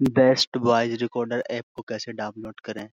Best voice recorder app को कैसे download करें?